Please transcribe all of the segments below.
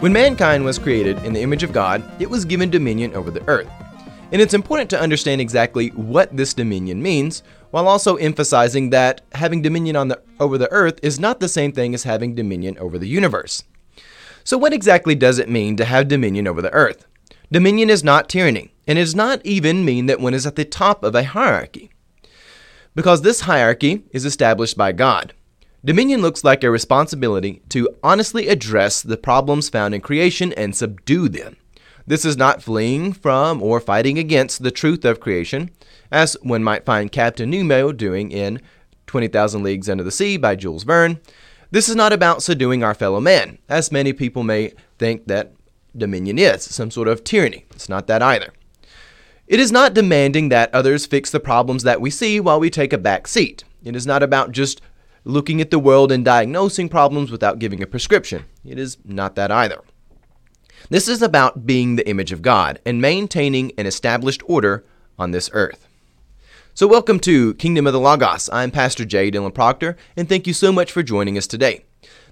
When mankind was created in the image of God, it was given dominion over the earth. And it's important to understand exactly what this dominion means, while also emphasizing that having dominion on the, over the earth is not the same thing as having dominion over the universe. So, what exactly does it mean to have dominion over the earth? Dominion is not tyranny, and it does not even mean that one is at the top of a hierarchy. Because this hierarchy is established by God. Dominion looks like a responsibility to honestly address the problems found in creation and subdue them. This is not fleeing from or fighting against the truth of creation, as one might find Captain Nemo doing in 20,000 Leagues Under the Sea by Jules Verne. This is not about subduing our fellow man, as many people may think that dominion is, some sort of tyranny. It's not that either. It is not demanding that others fix the problems that we see while we take a back seat. It is not about just looking at the world and diagnosing problems without giving a prescription. It is not that either. This is about being the image of God and maintaining an established order on this earth. So, welcome to Kingdom of the Logos. I'm Pastor J. Dylan Proctor, and thank you so much for joining us today.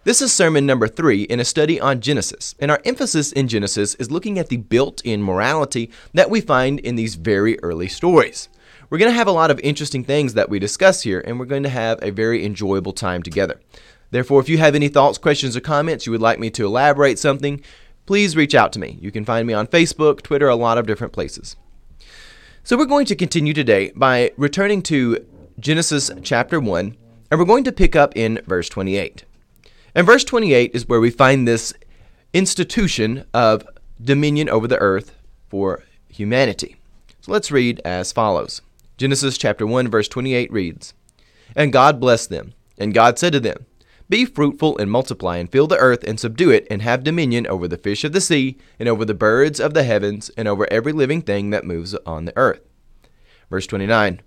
This is sermon number three in a study on Genesis, and our emphasis in Genesis is looking at the built in morality that we find in these very early stories. We're going to have a lot of interesting things that we discuss here, and we're going to have a very enjoyable time together. Therefore, if you have any thoughts, questions, or comments you would like me to elaborate something, please reach out to me. You can find me on Facebook, Twitter, a lot of different places. So, we're going to continue today by returning to Genesis chapter 1, and we're going to pick up in verse 28. And verse 28 is where we find this institution of dominion over the earth for humanity. So, let's read as follows. Genesis chapter 1 verse 28 reads, And God blessed them, and God said to them, Be fruitful and multiply and fill the earth and subdue it and have dominion over the fish of the sea and over the birds of the heavens and over every living thing that moves on the earth. Verse 29,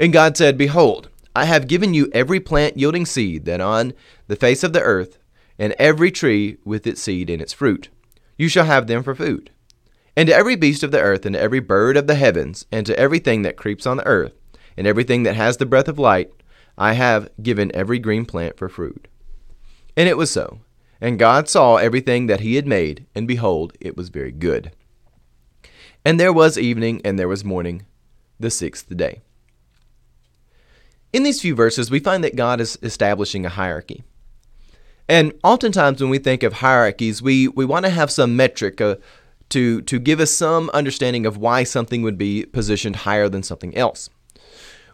And God said, Behold, I have given you every plant yielding seed that on the face of the earth, and every tree with its seed and its fruit. You shall have them for food. And to every beast of the earth, and to every bird of the heavens, and to everything that creeps on the earth, and everything that has the breath of light, I have given every green plant for fruit. And it was so. And God saw everything that he had made, and behold, it was very good. And there was evening, and there was morning, the sixth day. In these few verses, we find that God is establishing a hierarchy. And oftentimes, when we think of hierarchies, we, we want to have some metric, a, to, to give us some understanding of why something would be positioned higher than something else.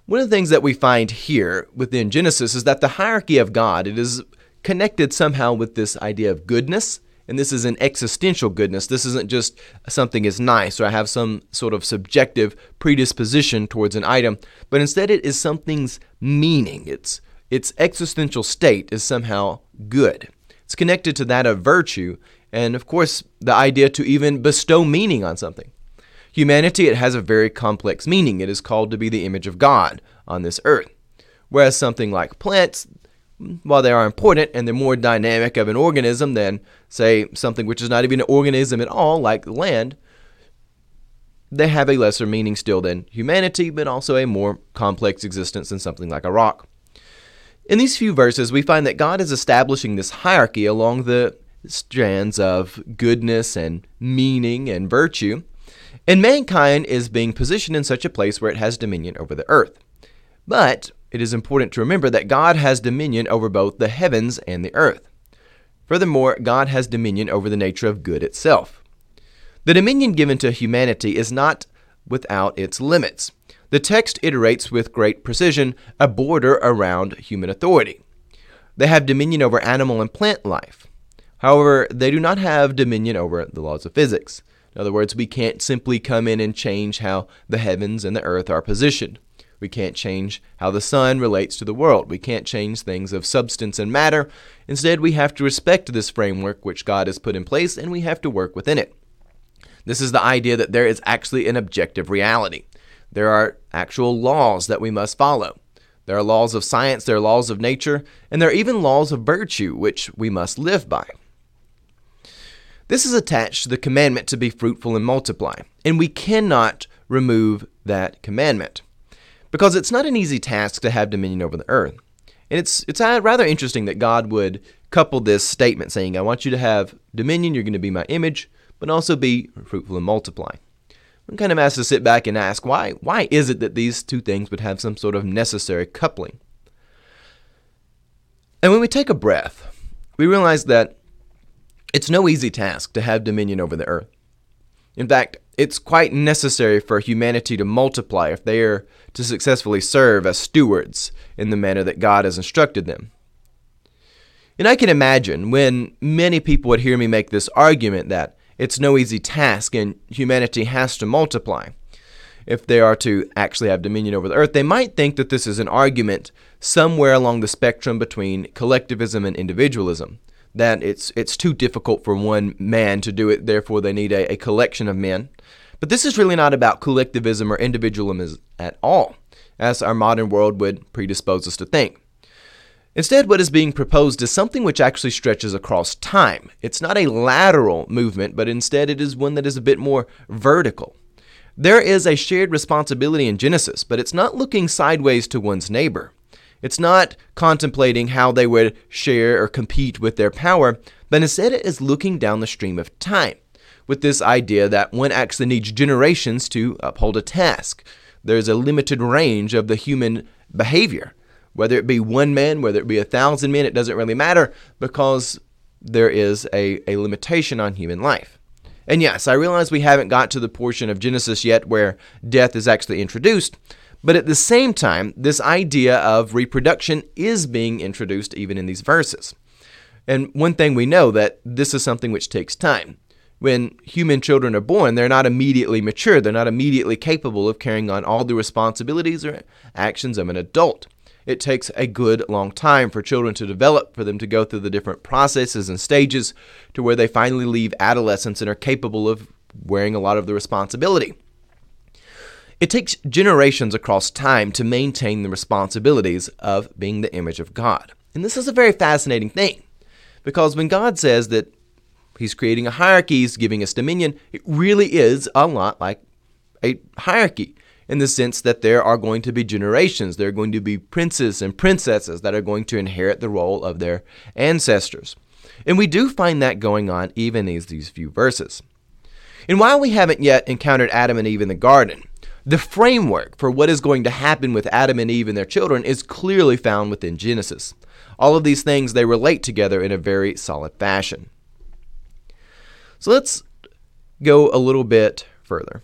One of the things that we find here within Genesis is that the hierarchy of God it is connected somehow with this idea of goodness, and this is an existential goodness. This isn't just something is nice or I have some sort of subjective predisposition towards an item, but instead it is something's meaning. Its its existential state is somehow good. It's connected to that of virtue and of course, the idea to even bestow meaning on something. Humanity, it has a very complex meaning. It is called to be the image of God on this earth. Whereas something like plants, while they are important and they're more dynamic of an organism than, say, something which is not even an organism at all, like land, they have a lesser meaning still than humanity, but also a more complex existence than something like a rock. In these few verses, we find that God is establishing this hierarchy along the strands of goodness and meaning and virtue, and mankind is being positioned in such a place where it has dominion over the earth. But it is important to remember that God has dominion over both the heavens and the earth. Furthermore, God has dominion over the nature of good itself. The dominion given to humanity is not without its limits. The text iterates with great precision a border around human authority. They have dominion over animal and plant life. However, they do not have dominion over the laws of physics. In other words, we can't simply come in and change how the heavens and the earth are positioned. We can't change how the sun relates to the world. We can't change things of substance and matter. Instead, we have to respect this framework which God has put in place and we have to work within it. This is the idea that there is actually an objective reality. There are actual laws that we must follow. There are laws of science, there are laws of nature, and there are even laws of virtue which we must live by. This is attached to the commandment to be fruitful and multiply, and we cannot remove that commandment because it's not an easy task to have dominion over the earth. And it's it's uh, rather interesting that God would couple this statement saying, "I want you to have dominion, you're going to be my image, but also be fruitful and multiply. One kind of has to sit back and ask why why is it that these two things would have some sort of necessary coupling? And when we take a breath, we realize that it's no easy task to have dominion over the earth. In fact, it's quite necessary for humanity to multiply if they are to successfully serve as stewards in the manner that God has instructed them. And I can imagine when many people would hear me make this argument that it's no easy task and humanity has to multiply. If they are to actually have dominion over the earth, they might think that this is an argument somewhere along the spectrum between collectivism and individualism. That it's it's too difficult for one man to do it, therefore they need a, a collection of men. But this is really not about collectivism or individualism at all, as our modern world would predispose us to think. Instead, what is being proposed is something which actually stretches across time. It's not a lateral movement, but instead it is one that is a bit more vertical. There is a shared responsibility in Genesis, but it's not looking sideways to one's neighbor. It's not contemplating how they would share or compete with their power, but instead it is looking down the stream of time with this idea that one actually needs generations to uphold a task. There's a limited range of the human behavior. Whether it be one man, whether it be a thousand men, it doesn't really matter because there is a, a limitation on human life. And yes, I realize we haven't got to the portion of Genesis yet where death is actually introduced, but at the same time, this idea of reproduction is being introduced even in these verses. And one thing we know that this is something which takes time. When human children are born, they're not immediately mature. They're not immediately capable of carrying on all the responsibilities or actions of an adult it takes a good long time for children to develop, for them to go through the different processes and stages to where they finally leave adolescence and are capable of wearing a lot of the responsibility. It takes generations across time to maintain the responsibilities of being the image of God. And this is a very fascinating thing because when God says that He's creating a hierarchy, He's giving us dominion, it really is a lot like a hierarchy in the sense that there are going to be generations. There are going to be princes and princesses that are going to inherit the role of their ancestors. And we do find that going on even in these few verses. And while we haven't yet encountered Adam and Eve in the garden, the framework for what is going to happen with Adam and Eve and their children is clearly found within Genesis. All of these things they relate together in a very solid fashion. So let's go a little bit further.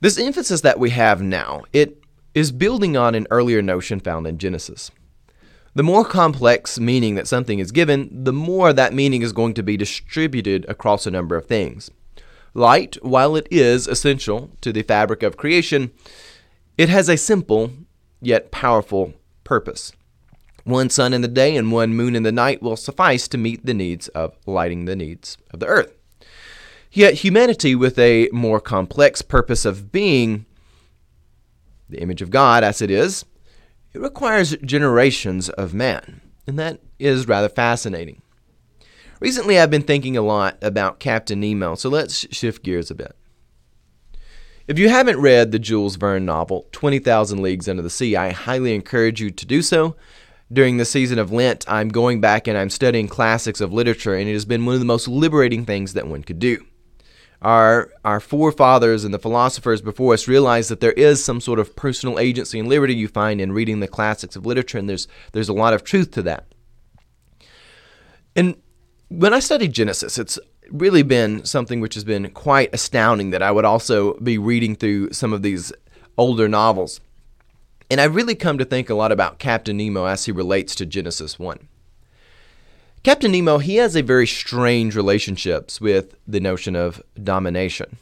This emphasis that we have now, it is building on an earlier notion found in Genesis. The more complex meaning that something is given, the more that meaning is going to be distributed across a number of things. Light, while it is essential to the fabric of creation, it has a simple yet powerful purpose. One sun in the day and one moon in the night will suffice to meet the needs of lighting the needs of the earth. Yet humanity, with a more complex purpose of being the image of God as it is, it requires generations of man, and that is rather fascinating. Recently, I've been thinking a lot about Captain Nemo, so let's shift gears a bit. If you haven't read the Jules Verne novel, 20,000 Leagues Under the Sea, I highly encourage you to do so during the season of Lent, I'm going back and I'm studying classics of literature, and it has been one of the most liberating things that one could do our our forefathers and the philosophers before us realized that there is some sort of personal agency and liberty you find in reading the classics of literature, and there's there's a lot of truth to that. And when I studied Genesis, it's really been something which has been quite astounding that I would also be reading through some of these older novels. And I've really come to think a lot about Captain Nemo as he relates to Genesis 1. Captain Nemo, he has a very strange relationships with the notion of domination.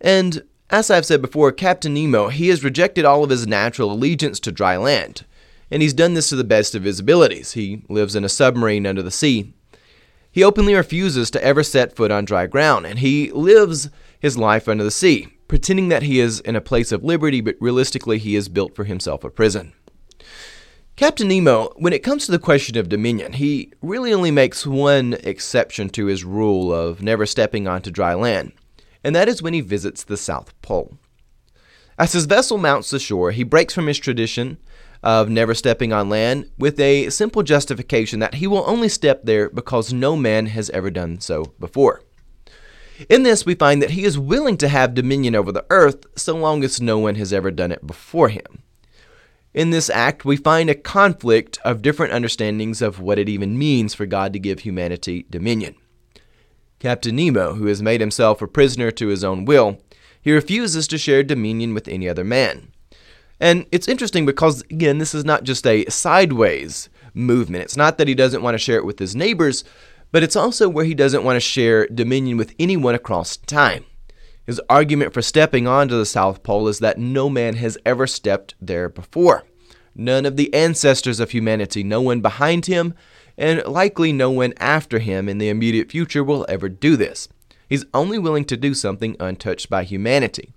And as I've said before, Captain Nemo, he has rejected all of his natural allegiance to dry land. And he's done this to the best of his abilities. He lives in a submarine under the sea. He openly refuses to ever set foot on dry ground, and he lives his life under the sea, pretending that he is in a place of liberty, but realistically, he has built for himself a prison. Captain Nemo, when it comes to the question of dominion, he really only makes one exception to his rule of never stepping onto dry land, and that is when he visits the South Pole. As his vessel mounts the shore, he breaks from his tradition of never stepping on land with a simple justification that he will only step there because no man has ever done so before. In this, we find that he is willing to have dominion over the earth so long as no one has ever done it before him. In this act, we find a conflict of different understandings of what it even means for God to give humanity dominion. Captain Nemo, who has made himself a prisoner to his own will, he refuses to share dominion with any other man. And it's interesting because, again, this is not just a sideways movement. It's not that he doesn't want to share it with his neighbors, but it's also where he doesn't want to share dominion with anyone across time. His argument for stepping onto the South Pole is that no man has ever stepped there before. None of the ancestors of humanity, no one behind him, and likely no one after him in the immediate future will ever do this. He's only willing to do something untouched by humanity.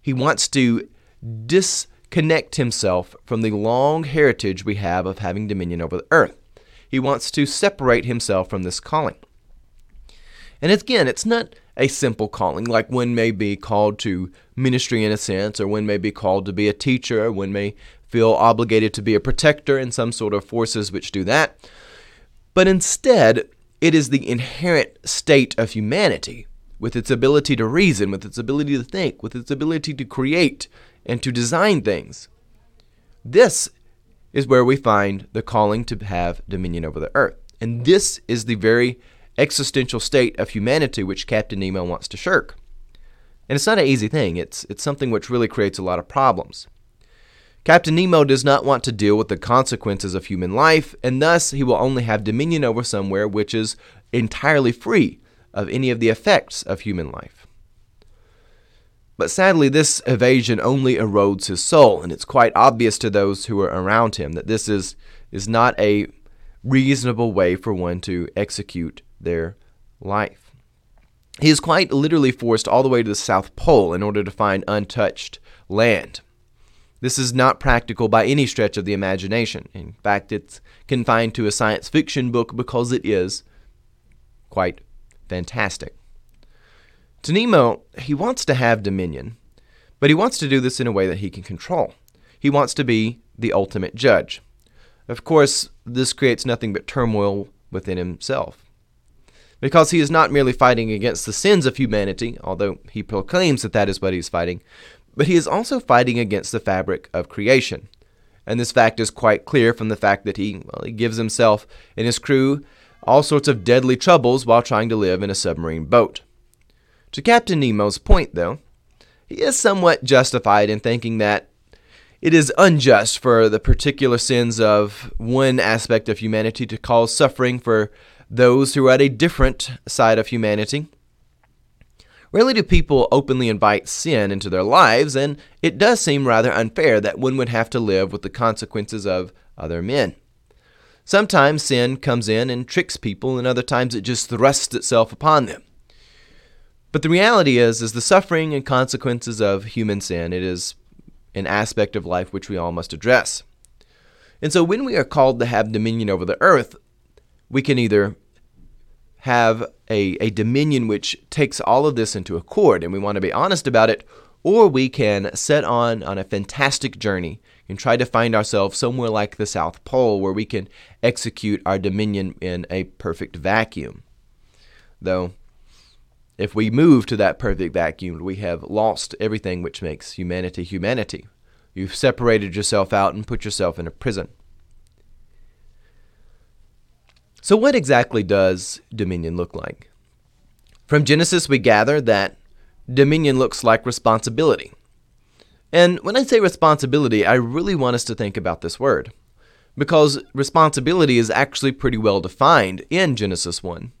He wants to disconnect himself from the long heritage we have of having dominion over the earth. He wants to separate himself from this calling. And again, it's not a simple calling, like one may be called to ministry in a sense, or one may be called to be a teacher, or one may feel obligated to be a protector in some sort of forces which do that. But instead, it is the inherent state of humanity, with its ability to reason, with its ability to think, with its ability to create and to design things. This is where we find the calling to have dominion over the earth. And this is the very existential state of humanity which Captain Nemo wants to shirk. And it's not an easy thing, it's, it's something which really creates a lot of problems. Captain Nemo does not want to deal with the consequences of human life, and thus he will only have dominion over somewhere which is entirely free of any of the effects of human life. But sadly, this evasion only erodes his soul, and it's quite obvious to those who are around him that this is, is not a reasonable way for one to execute their life. He is quite literally forced all the way to the South Pole in order to find untouched land. This is not practical by any stretch of the imagination. In fact, it's confined to a science fiction book because it is quite fantastic. To Nemo, he wants to have dominion, but he wants to do this in a way that he can control. He wants to be the ultimate judge. Of course, this creates nothing but turmoil within himself. Because he is not merely fighting against the sins of humanity, although he proclaims that that is what he is fighting, but he is also fighting against the fabric of creation. And this fact is quite clear from the fact that he, well, he gives himself and his crew all sorts of deadly troubles while trying to live in a submarine boat. To Captain Nemo's point, though, he is somewhat justified in thinking that it is unjust for the particular sins of one aspect of humanity to cause suffering for those who are at a different side of humanity. Rarely do people openly invite sin into their lives, and it does seem rather unfair that one would have to live with the consequences of other men. Sometimes sin comes in and tricks people, and other times it just thrusts itself upon them. But the reality is, is the suffering and consequences of human sin. It is an aspect of life which we all must address. And so when we are called to have dominion over the earth, we can either have a, a dominion which takes all of this into accord, and we want to be honest about it, or we can set on on a fantastic journey and try to find ourselves somewhere like the South Pole where we can execute our dominion in a perfect vacuum. Though if we move to that perfect vacuum, we have lost everything which makes humanity humanity. You've separated yourself out and put yourself in a prison. So, what exactly does dominion look like? From Genesis, we gather that dominion looks like responsibility. And when I say responsibility, I really want us to think about this word. Because responsibility is actually pretty well defined in Genesis 1.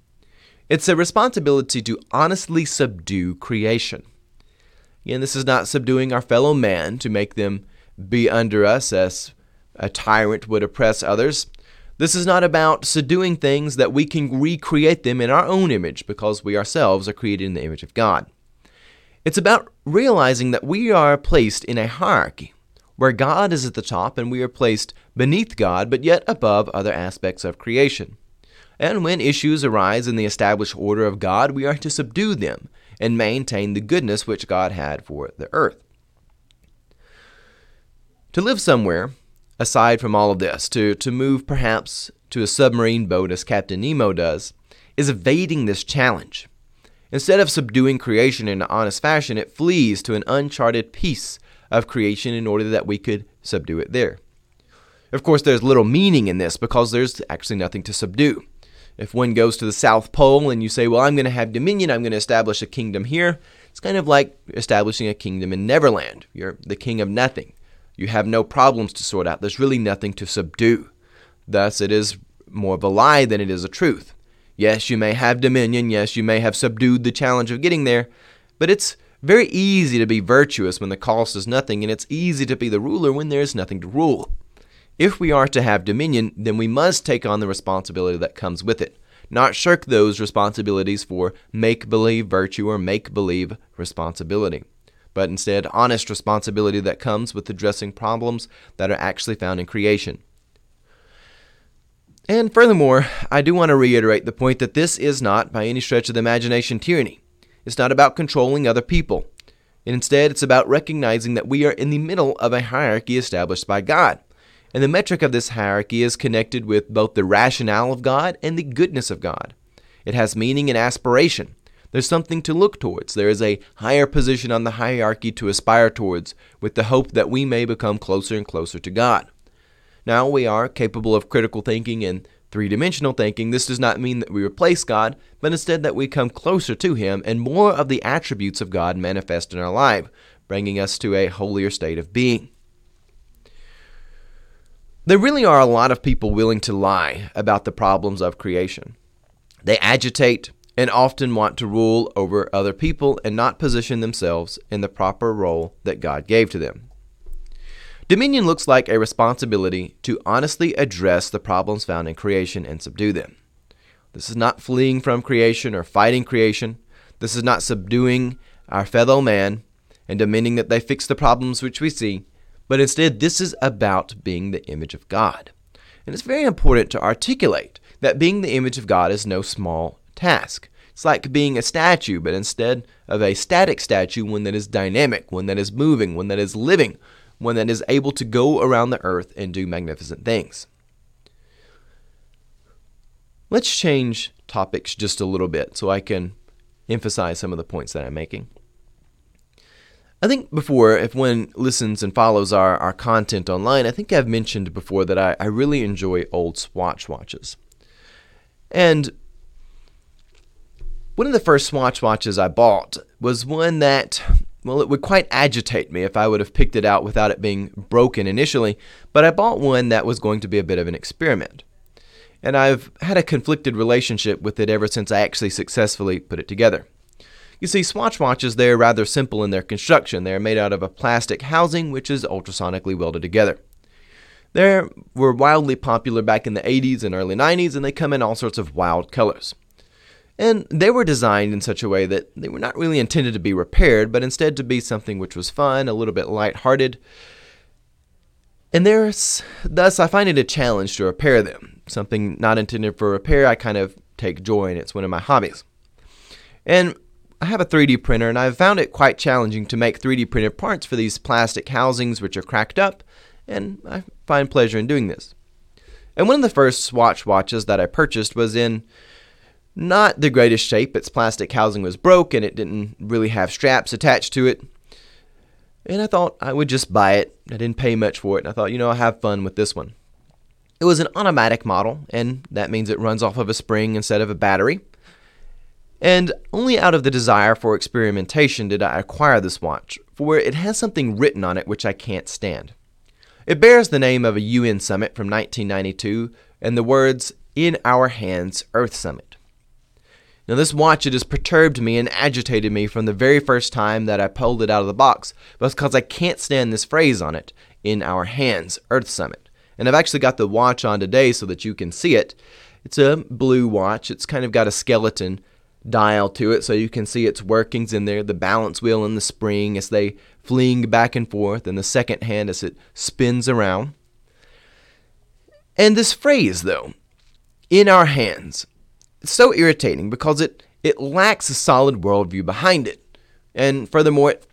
It's a responsibility to honestly subdue creation. Again, this is not subduing our fellow man to make them be under us as a tyrant would oppress others. This is not about subduing things that we can recreate them in our own image because we ourselves are created in the image of God. It's about realizing that we are placed in a hierarchy where God is at the top and we are placed beneath God but yet above other aspects of creation. And when issues arise in the established order of God, we are to subdue them and maintain the goodness which God had for the earth. To live somewhere, aside from all of this, to, to move perhaps to a submarine boat as Captain Nemo does, is evading this challenge. Instead of subduing creation in an honest fashion, it flees to an uncharted piece of creation in order that we could subdue it there. Of course, there's little meaning in this because there's actually nothing to subdue. If one goes to the South Pole and you say, Well, I'm going to have dominion, I'm going to establish a kingdom here, it's kind of like establishing a kingdom in Neverland. You're the king of nothing. You have no problems to sort out. There's really nothing to subdue. Thus, it is more of a lie than it is a truth. Yes, you may have dominion. Yes, you may have subdued the challenge of getting there. But it's very easy to be virtuous when the cost is nothing, and it's easy to be the ruler when there is nothing to rule. If we are to have dominion, then we must take on the responsibility that comes with it, not shirk those responsibilities for make believe virtue or make believe responsibility, but instead honest responsibility that comes with addressing problems that are actually found in creation. And furthermore, I do want to reiterate the point that this is not, by any stretch of the imagination, tyranny. It's not about controlling other people. Instead, it's about recognizing that we are in the middle of a hierarchy established by God. And the metric of this hierarchy is connected with both the rationale of God and the goodness of God. It has meaning and aspiration. There's something to look towards. There is a higher position on the hierarchy to aspire towards, with the hope that we may become closer and closer to God. Now we are capable of critical thinking and three dimensional thinking. This does not mean that we replace God, but instead that we come closer to Him and more of the attributes of God manifest in our life, bringing us to a holier state of being. There really are a lot of people willing to lie about the problems of creation. They agitate and often want to rule over other people and not position themselves in the proper role that God gave to them. Dominion looks like a responsibility to honestly address the problems found in creation and subdue them. This is not fleeing from creation or fighting creation. This is not subduing our fellow man and demanding that they fix the problems which we see, but instead, this is about being the image of God. And it's very important to articulate that being the image of God is no small task. It's like being a statue, but instead of a static statue, one that is dynamic, one that is moving, one that is living, one that is able to go around the earth and do magnificent things. Let's change topics just a little bit so I can emphasize some of the points that I'm making. I think before, if one listens and follows our, our content online, I think I've mentioned before that I, I really enjoy old Swatch watches. And one of the first Swatch watches I bought was one that well, it would quite agitate me if I would have picked it out without it being broken initially, but I bought one that was going to be a bit of an experiment. And I've had a conflicted relationship with it ever since I actually successfully put it together. You see, Swatch watches, they're rather simple in their construction. They're made out of a plastic housing which is ultrasonically welded together. They were wildly popular back in the 80s and early 90s, and they come in all sorts of wild colors. And they were designed in such a way that they were not really intended to be repaired, but instead to be something which was fun, a little bit light-hearted. And there's thus I find it a challenge to repair them. Something not intended for repair, I kind of take joy in. It's one of my hobbies. And I have a 3D printer and I've found it quite challenging to make 3D printed parts for these plastic housings which are cracked up, and I find pleasure in doing this. And one of the first Swatch watches that I purchased was in not the greatest shape. Its plastic housing was broke and it didn't really have straps attached to it. And I thought I would just buy it. I didn't pay much for it. And I thought, you know, I'll have fun with this one. It was an automatic model, and that means it runs off of a spring instead of a battery. And only out of the desire for experimentation did I acquire this watch, for it has something written on it which I can't stand. It bears the name of a UN summit from 1992 and the words, In Our Hands Earth Summit. Now, this watch, it has perturbed me and agitated me from the very first time that I pulled it out of the box, because I can't stand this phrase on it, in our hands, Earth Summit. And I've actually got the watch on today so that you can see it. It's a blue watch. It's kind of got a skeleton dial to it so you can see its workings in there, the balance wheel and the spring as they fling back and forth, and the second hand as it spins around. And this phrase, though, in our hands, it's so irritating because it, it lacks a solid worldview behind it. And furthermore, it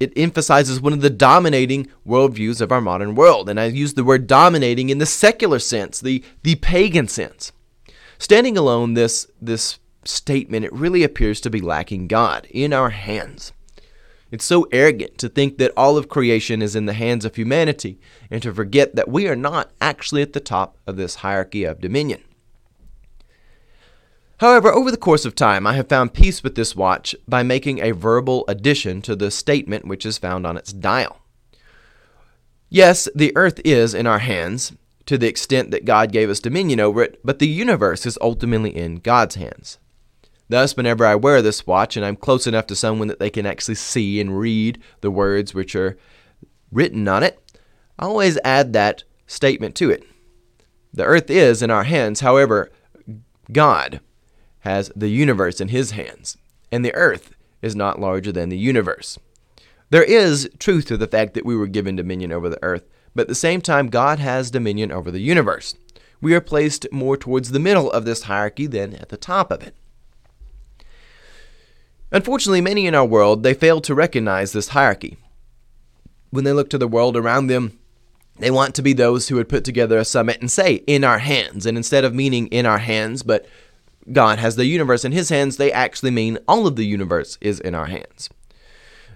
it emphasizes one of the dominating worldviews of our modern world. And I use the word dominating in the secular sense, the, the pagan sense. Standing alone, this, this statement, it really appears to be lacking God in our hands. It's so arrogant to think that all of creation is in the hands of humanity and to forget that we are not actually at the top of this hierarchy of dominion. However, over the course of time, I have found peace with this watch by making a verbal addition to the statement which is found on its dial. Yes, the earth is in our hands to the extent that God gave us dominion over it, but the universe is ultimately in God's hands. Thus, whenever I wear this watch and I'm close enough to someone that they can actually see and read the words which are written on it, I always add that statement to it. The earth is in our hands, however, God has the universe in his hands, and the earth is not larger than the universe. There is truth to the fact that we were given dominion over the earth, but at the same time, God has dominion over the universe. We are placed more towards the middle of this hierarchy than at the top of it. Unfortunately, many in our world, they fail to recognize this hierarchy. When they look to the world around them, they want to be those who would put together a summit and say, in our hands. And instead of meaning in our hands, but God has the universe in his hands, they actually mean all of the universe is in our hands.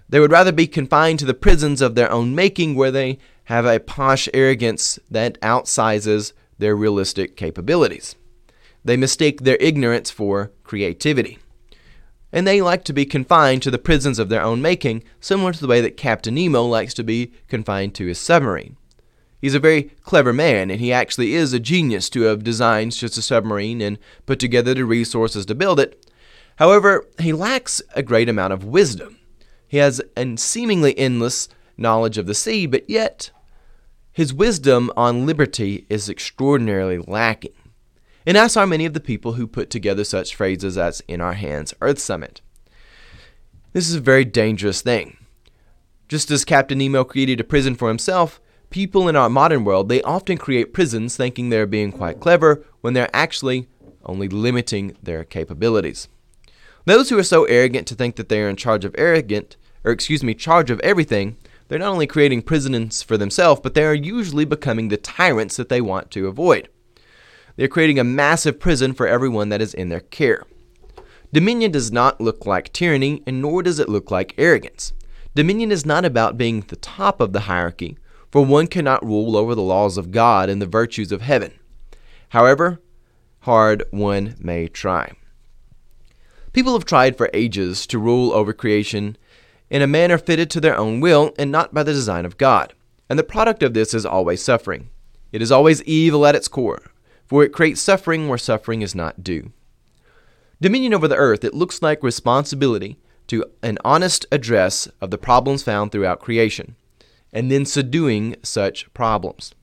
They would rather be confined to the prisons of their own making, where they have a posh arrogance that outsizes their realistic capabilities. They mistake their ignorance for creativity. And they like to be confined to the prisons of their own making, similar to the way that Captain Nemo likes to be confined to his submarine. He's a very clever man, and he actually is a genius to have designed such a submarine and put together the resources to build it. However, he lacks a great amount of wisdom. He has a seemingly endless knowledge of the sea, but yet his wisdom on liberty is extraordinarily lacking. And as are many of the people who put together such phrases as In Our Hands Earth Summit. This is a very dangerous thing. Just as Captain Nemo created a prison for himself, People in our modern world, they often create prisons thinking they're being quite clever when they're actually only limiting their capabilities. Those who are so arrogant to think that they are in charge of arrogant, or excuse me, charge of everything, they're not only creating prisons for themselves, but they are usually becoming the tyrants that they want to avoid. They're creating a massive prison for everyone that is in their care. Dominion does not look like tyranny, and nor does it look like arrogance. Dominion is not about being the top of the hierarchy, for one cannot rule over the laws of God and the virtues of heaven. However hard one may try. People have tried for ages to rule over creation in a manner fitted to their own will and not by the design of God. And the product of this is always suffering. It is always evil at its core, for it creates suffering where suffering is not due. Dominion over the earth, it looks like responsibility to an honest address of the problems found throughout creation and then subduing such problems.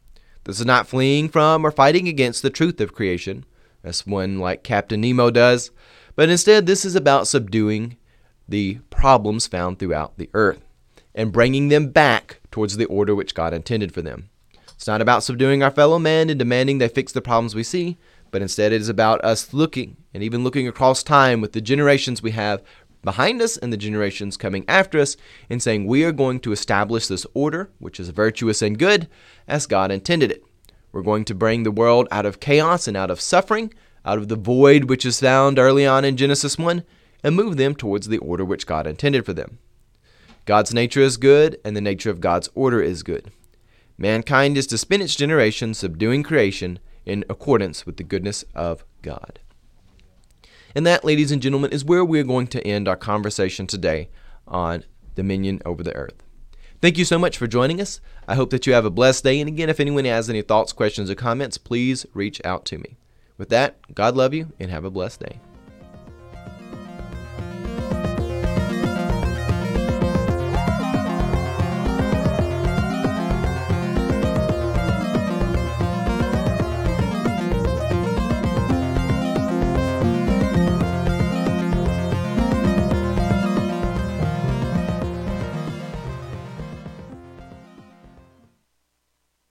This is not fleeing from or fighting against the truth of creation, as one like Captain Nemo does, but instead this is about subduing the problems found throughout the earth and bringing them back towards the order which God intended for them. It's not about subduing our fellow men and demanding they fix the problems we see, but instead it is about us looking and even looking across time with the generations we have behind us and the generations coming after us and saying we are going to establish this order, which is virtuous and good, as God intended it. We're going to bring the world out of chaos and out of suffering, out of the void which is found early on in Genesis 1, and move them towards the order which God intended for them. God's nature is good, and the nature of God's order is good. Mankind is to spend its generation subduing creation in accordance with the goodness of God. And that, ladies and gentlemen, is where we're going to end our conversation today on dominion over the earth. Thank you so much for joining us. I hope that you have a blessed day. And again, if anyone has any thoughts, questions, or comments, please reach out to me. With that, God love you and have a blessed day.